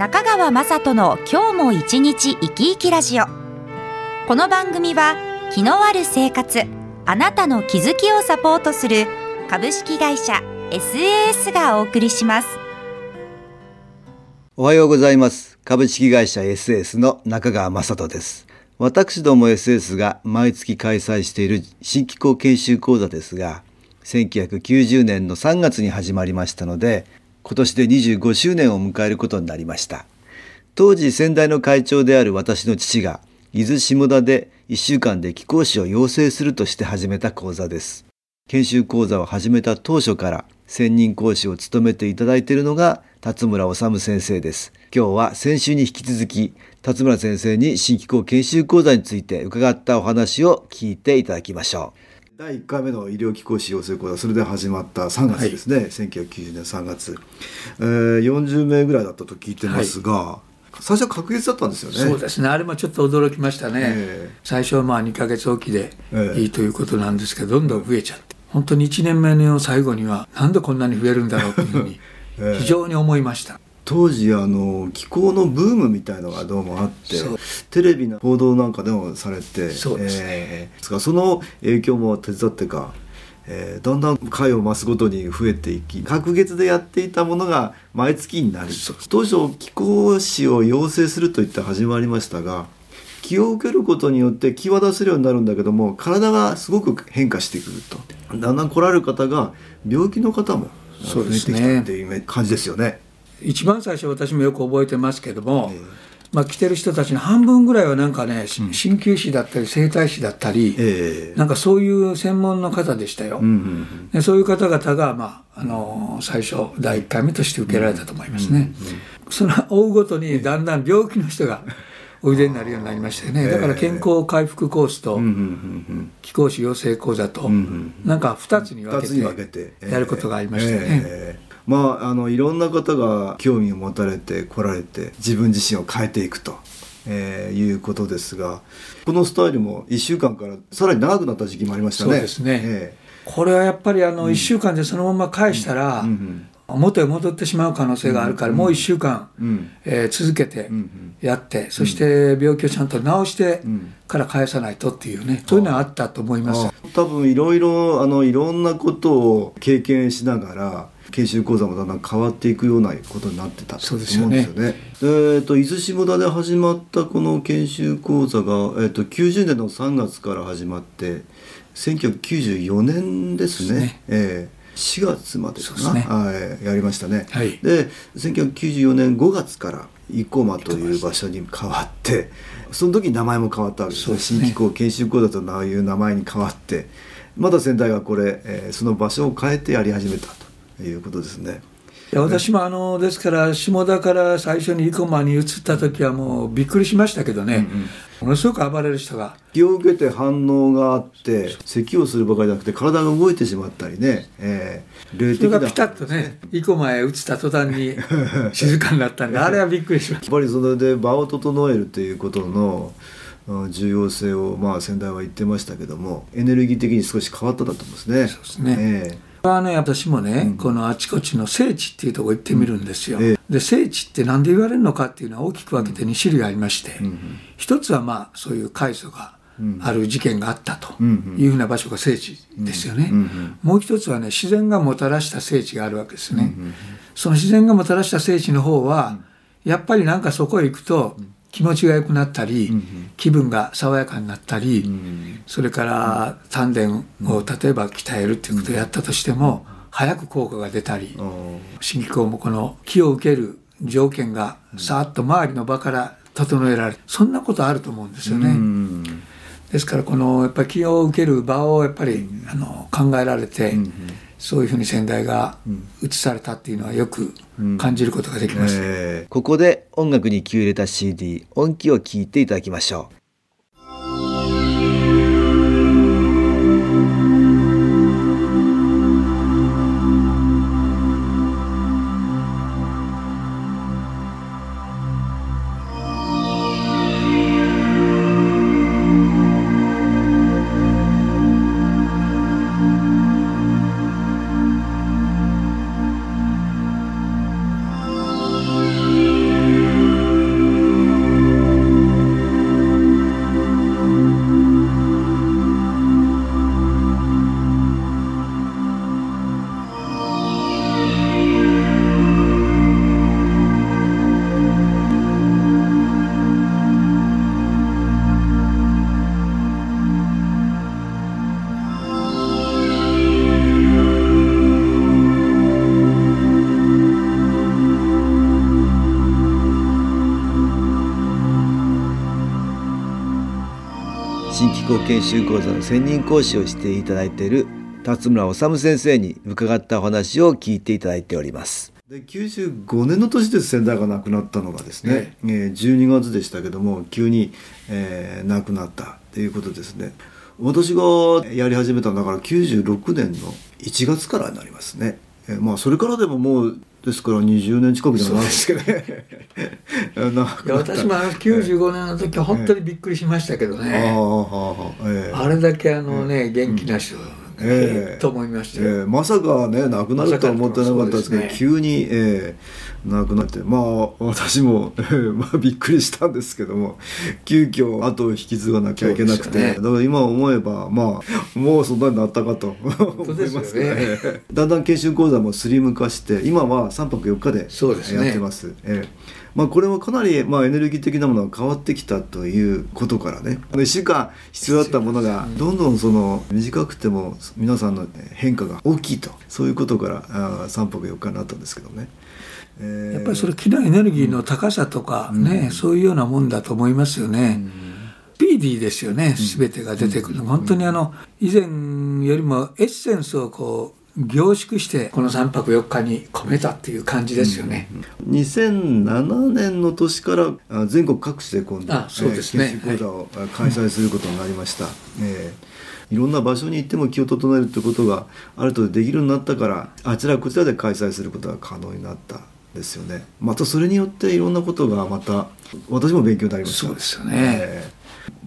中川雅人の今日も一日生き生きラジオ。この番組は気のある生活あなたの気づきをサポートする株式会社 SAS がお送りします。おはようございます。株式会社 SAS の中川雅人です。私ども SS が毎月開催している新機構研修講座ですが1990年の3月に始まりましたので今年で25周年を迎えることになりました。当時先代の会長である私の父が伊豆下田で1週間で貴公子を養成するとして始めた講座です。研修講座を始めた当初から専任講師を務めていただいているのが辰村治先生です。今日は先週に引き続き辰村先生に新機構研修講座について伺ったお話を聞いていただきましょう。第1回目の医療機構士養成講座それで始まった3月ですね、はい、1990年3月、えー、40名ぐらいだったと聞いてますが、はい、最初は確実だったんですよね。そうですね。あれもちょっと驚きましたね、えー、最初はまあ2か月おきでいいということなんですけど、どんどん増えちゃって。本当に1年目の最後にはなんでこんなに増えるんだろうというふうに 非常に思いました、当時あの気候のブームみたいのがどうもあってテレビの報道なんかでもされてそうですね、えー、その影響も手伝ってか、えー、だんだん回を増すごとに増えていき隔月でやっていたものが毎月になり当初気候士を養成するといって始まりましたが気を受けることによって気は出せるようになるんだけども体がすごく変化してくると。だんだん来られる方が病気の方も増えてきたっていう感じですよね。一番最初私もよく覚えてますけども、まあ、来てる人たちの半分ぐらいはなんかね、鍼灸師だったり整体師だったり、えー、なんかそういう専門の方でしたよ、うんうんうん、そういう方々が、まあ、あの最初第1回目として受けられたと思いますね、うんうんうん、その追うごとにだんだん病気の人がおいでになるようになりましてね。だから健康回復コースと気候師養成講座となんか2つに分けてやることがありましてね。まあ、あのいろんな方が興味を持たれて来られて自分自身を変えていくと。えー、いうことですがこのスタイルも1週間からさらに長くなった時期もありましたね。そうですね、えー、これはやっぱりあの1週間でそのまま返したら、元へ戻ってしまう可能性があるから、もう1週間、えー、続けてやって、そして病気をちゃんと治してから返さないとっていうね、そういうのはあったと思います。多分いろいろあのいろんなことを経験しながら研修講座もだんだん変わっていくようなことになってたと思うんですよね。よね。えーと、伊豆下田で始まったこの研修講座が、えーと、90年の3月から始まって1994年ですね。すね。えー4月までかな、ね、はい、やりましたね、はい、で1994年5月から生駒という場所に変わってその時名前も変わったわけですね。新機構研修講座という名前に変わってまだ先代がこれ、えー、その場所を変えてやり始めたということですね。いや私もあのですから下田から最初に生駒に移った時はもうびっくりしましたけどね、うんうん、ものすごく暴れる人が。気を受けて反応があって咳をするばかりじゃなくて体が動いてしまったりね、えー、霊的な、がピタッとね生駒へ移った途端に 静かになったんであれはびっくりしました。やっぱりそれで場を整えるということの重要性をまあ先代は言ってましたけどもエネルギー的に少し変わっただと思うんですね。そうですね、えーはね私もね、うん、このあちこちの聖地っていうとこ行ってみるんですよ、うん、で聖地って何で言われるのかっていうのは大きく分けて2種類ありまして、うん、一つはまあそういう開祖がある事件があったというふうな場所が聖地ですよね、もう一つはね自然がもたらした聖地があるわけですね、その自然がもたらした聖地の方はやっぱりなんかそこへ行くと気持ちが良くなったり、うん、気分が爽やかになったり、うん、それから丹田を例えば鍛えるっていうことをやったとしても、早く効果が出たり新機構もこの気を受ける条件がさっと周りの場から整えられる。そんなことあると思うんですよね。ですからこのやっぱり気を受ける場をやっぱり、あの考えられて、そういうふうに先代が移されたっていうのはよく感じることができます、えー。ここで音楽に気を入れた CD 音機を聴いていただきましょう研修講座の専任講師をしていただいている辰村治先生に伺ったお話を聞いていただいております。で95年の年です先代が亡くなったのがですね、えー12月でしたけども急に、えー亡くなったということですね。私がやり始めたのだから96年の1月からになりますね、えーまあそれからでももうですから20年近くじゃないですけどね。私もあの95年の時は本当にびっくりしましたけどね、はあええ。あれだけあのね、元気な人、ええ。と思いましたえよ、え。まさかね亡くなるとは思ってなかったですけどまさかそうです急に、ええ亡くなって。まあ私も、ええまあ、びっくりしたんですけども急遽後を引き継がなきゃいけなくて、ね。だから今思えばまあもうそんなになったかと思いますけどええだんだん研修講座もスリム化して今は3泊4日でそうですね。やってます。ええまあ、これもかなり、まあ、エネルギー的なものが変わってきたということからね。1週間必要だったものがどんどんその短くても皆さんの変化が大きいと。そういうことからあ3泊4日になったんですけどね。えー。やっぱりそれ気のエネルギーの高さとかね、そういうようなもんだと思いますよね。スピーディーですよね、すべてが出てくる。本当にあの、以前よりもエッセンスをこう、凝縮して、この3泊4日に込めたっていう感じですよね。2007年の年からあ全国各地で今度あそうですね。研修講座をあ開催することになりました、ええいろんな場所に行っても気を整えるってことがある程度できるようになったからあちらこちらで開催することが可能になったんですよね。またそれによっていろんなことがまた私も勉強になりました。そうですよね。ええ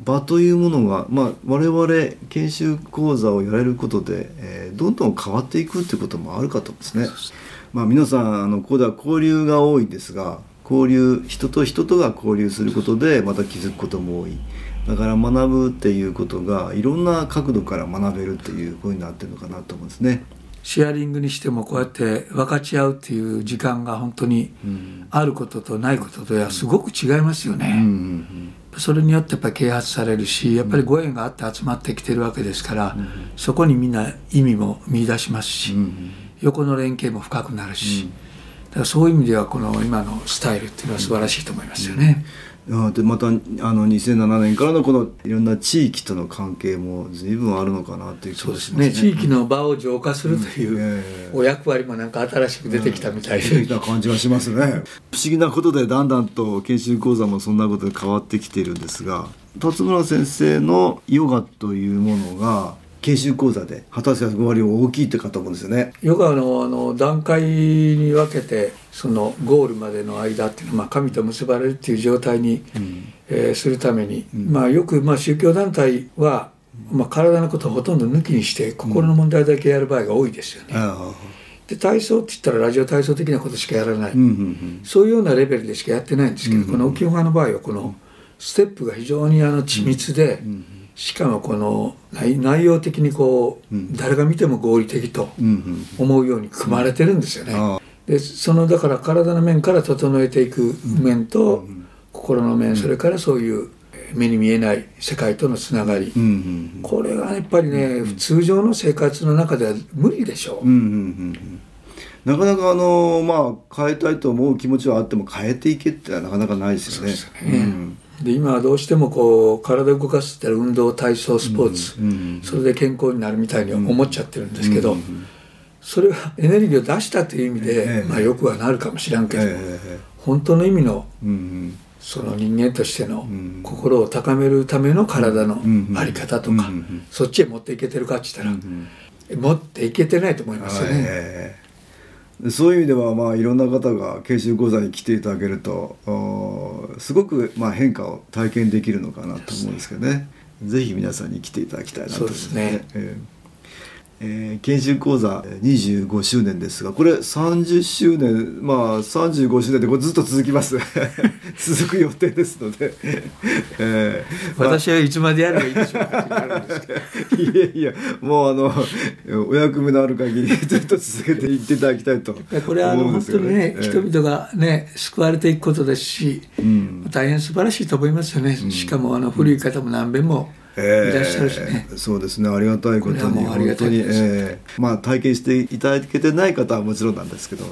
場というものが、まあ、我々研修講座をやれることで、えーどんどん変わっていくっていうこともあるかと思うんですね。まあ、皆さんあのここでは交流が多いんですが交流人と人とが交流することでまた気づくことも多いだから学ぶっていうことがいろんな角度から学べるっていうふうになってるのかなと思うんですね。シェアリングにしてもこうやって分かち合うっていう時間が本当にあることとないこととはすごく違いますよね。うんうんそれによってやっぱり啓発されるしやっぱりご縁があって集まってきてるわけですから、そこにみんな意味も見出しますし、横の連携も深くなるし、だからそういう意味ではこの今のスタイルっていうのは素晴らしいと思いますよね。あでまたあの2007年からのこのいろんな地域との関係も随分あるのかなという気そうですがしますね。ね地域の場を浄化するというええ。お役割もなんか新しく出てきたみたいで、出てきた感じがしますね。不思議なことでだんだんと研修講座もそんなことで変わってきているんですが辰村先生のヨガというものが研修講座で果たす役割が大きいってかと思うんですよね。ヨガのあの段階に分けてそのゴールまでの間っていうのは、まあ、神と結ばれるっていう状態に、えーするために、まあ、よく、まあ、宗教団体は、まあ、体のことをほとんど抜きにして心の問題だけやる場合が多いですよね。あで体操って言ったらラジオ体操的なことしかやらない、うんうんそういうようなレベルでしかやってないんですけど、この沖ヨガの場合はこのステップが非常にあの緻密で、しかもこの内内容的にこう、誰が見ても合理的とうんうん思うように組まれてるんですよね。ああでそのだから体の面から整えていく面と、心の面それからそういうえー目に見えない世界とのつながり、うんうんこれがやっぱりね、通常の生活の中では無理でしょう。うんうんうんうん。なかなかあのまあ変えたいと思う気持ちはあっても変えていけってなかなかないですよね。そうですねで今はどうしてもこう体を動かすって言ったら運動体操スポーツ、うんうんそれで健康になるみたいに思っちゃってるんですけど、それはエネルギーを出したという意味で、ええまあよくはなるかもしらんけど、ええ本当の意味のうんうんその人間としてのん心を高めるための体のんうんあり方とかうんうんそっちへ持っていけてるかって言ったら、持っていけてないと思いますよね。ええそういう意味ではまあいろんな方が研修講座に来ていただけるとすごくまあ変化を体験できるのかなと思うんですけどね。ぜひ皆さんに来ていただきたいなと思いますそうですね。えええー研修講座えー25周年ですがこれ30周年まあ35周年でこれずっと続きます。続く予定ですので、えーまあ。私はいつまでやればいいでしょうかいや いやもうあのお役目のある限りずっと続けていっていただきたいとこれはあの本当にね、ええ。人々がね救われていくことですし、ん。大変素晴らしいと思いますよね、しかもあの古い方も何遍もいらっしゃるしね、えーそうですね。ありがたいことに本当に、えーまあ体験していただけてない方はもちろんなんですけど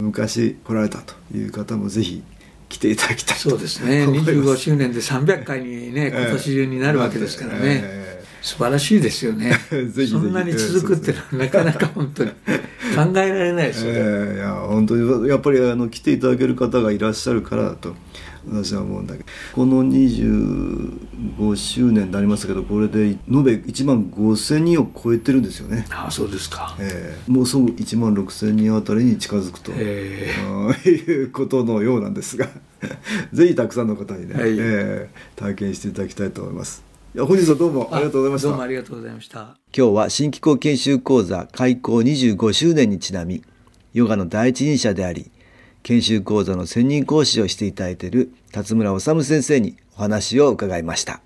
昔来られたという方もぜひ来ていただきたいとそうですね。思います。25周年で300回にね今年中になるわけですからね、えー素晴らしいですよね。そんなに続くってのはなかなか本当に考えられないですよね、えーいや本当にやっぱりあの来ていただける方がいらっしゃるからだと私は思うんだけどこの25周年になりましたけどこれで延べ1万5,000人を超えてるんですよね、ああそうですか、えーもうすぐ1万6,000人あたりに近づくと、えあーいうことのようなんですが ぜひたくさんの方にね、はい。えー体験していただきたいと思います。いや本日はどうもありがとうございました。どうもありがとうございました。今日は新機構研修講座開講25周年にちなみヨガの第一人者であり研修講座の専任講師をしていただいている辰村治先生にお話を伺いました。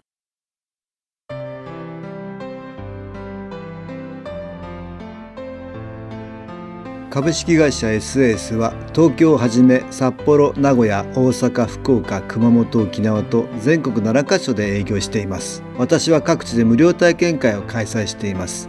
株式会社 SAS は東京をはじめ札幌名古屋大阪福岡熊本沖縄と全国7カ所で営業しています。私は各地で無料体験会を開催しています。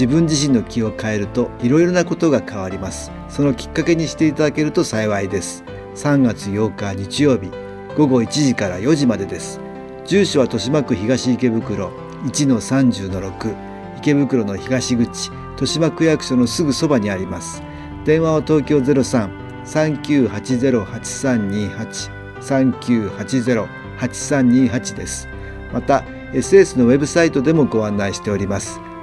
自分自身の気を変えるといろいろなことが変わります。そのきっかけにしていただけると幸いです。3月8日日曜日午後1時から4時までです。住所は豊島区東池袋1-30-6池袋の東口豊島区役所のすぐそばにあります。電話は東京03-3980-8328 3980-8328です。また SS のウェブサイトでもご案内しております。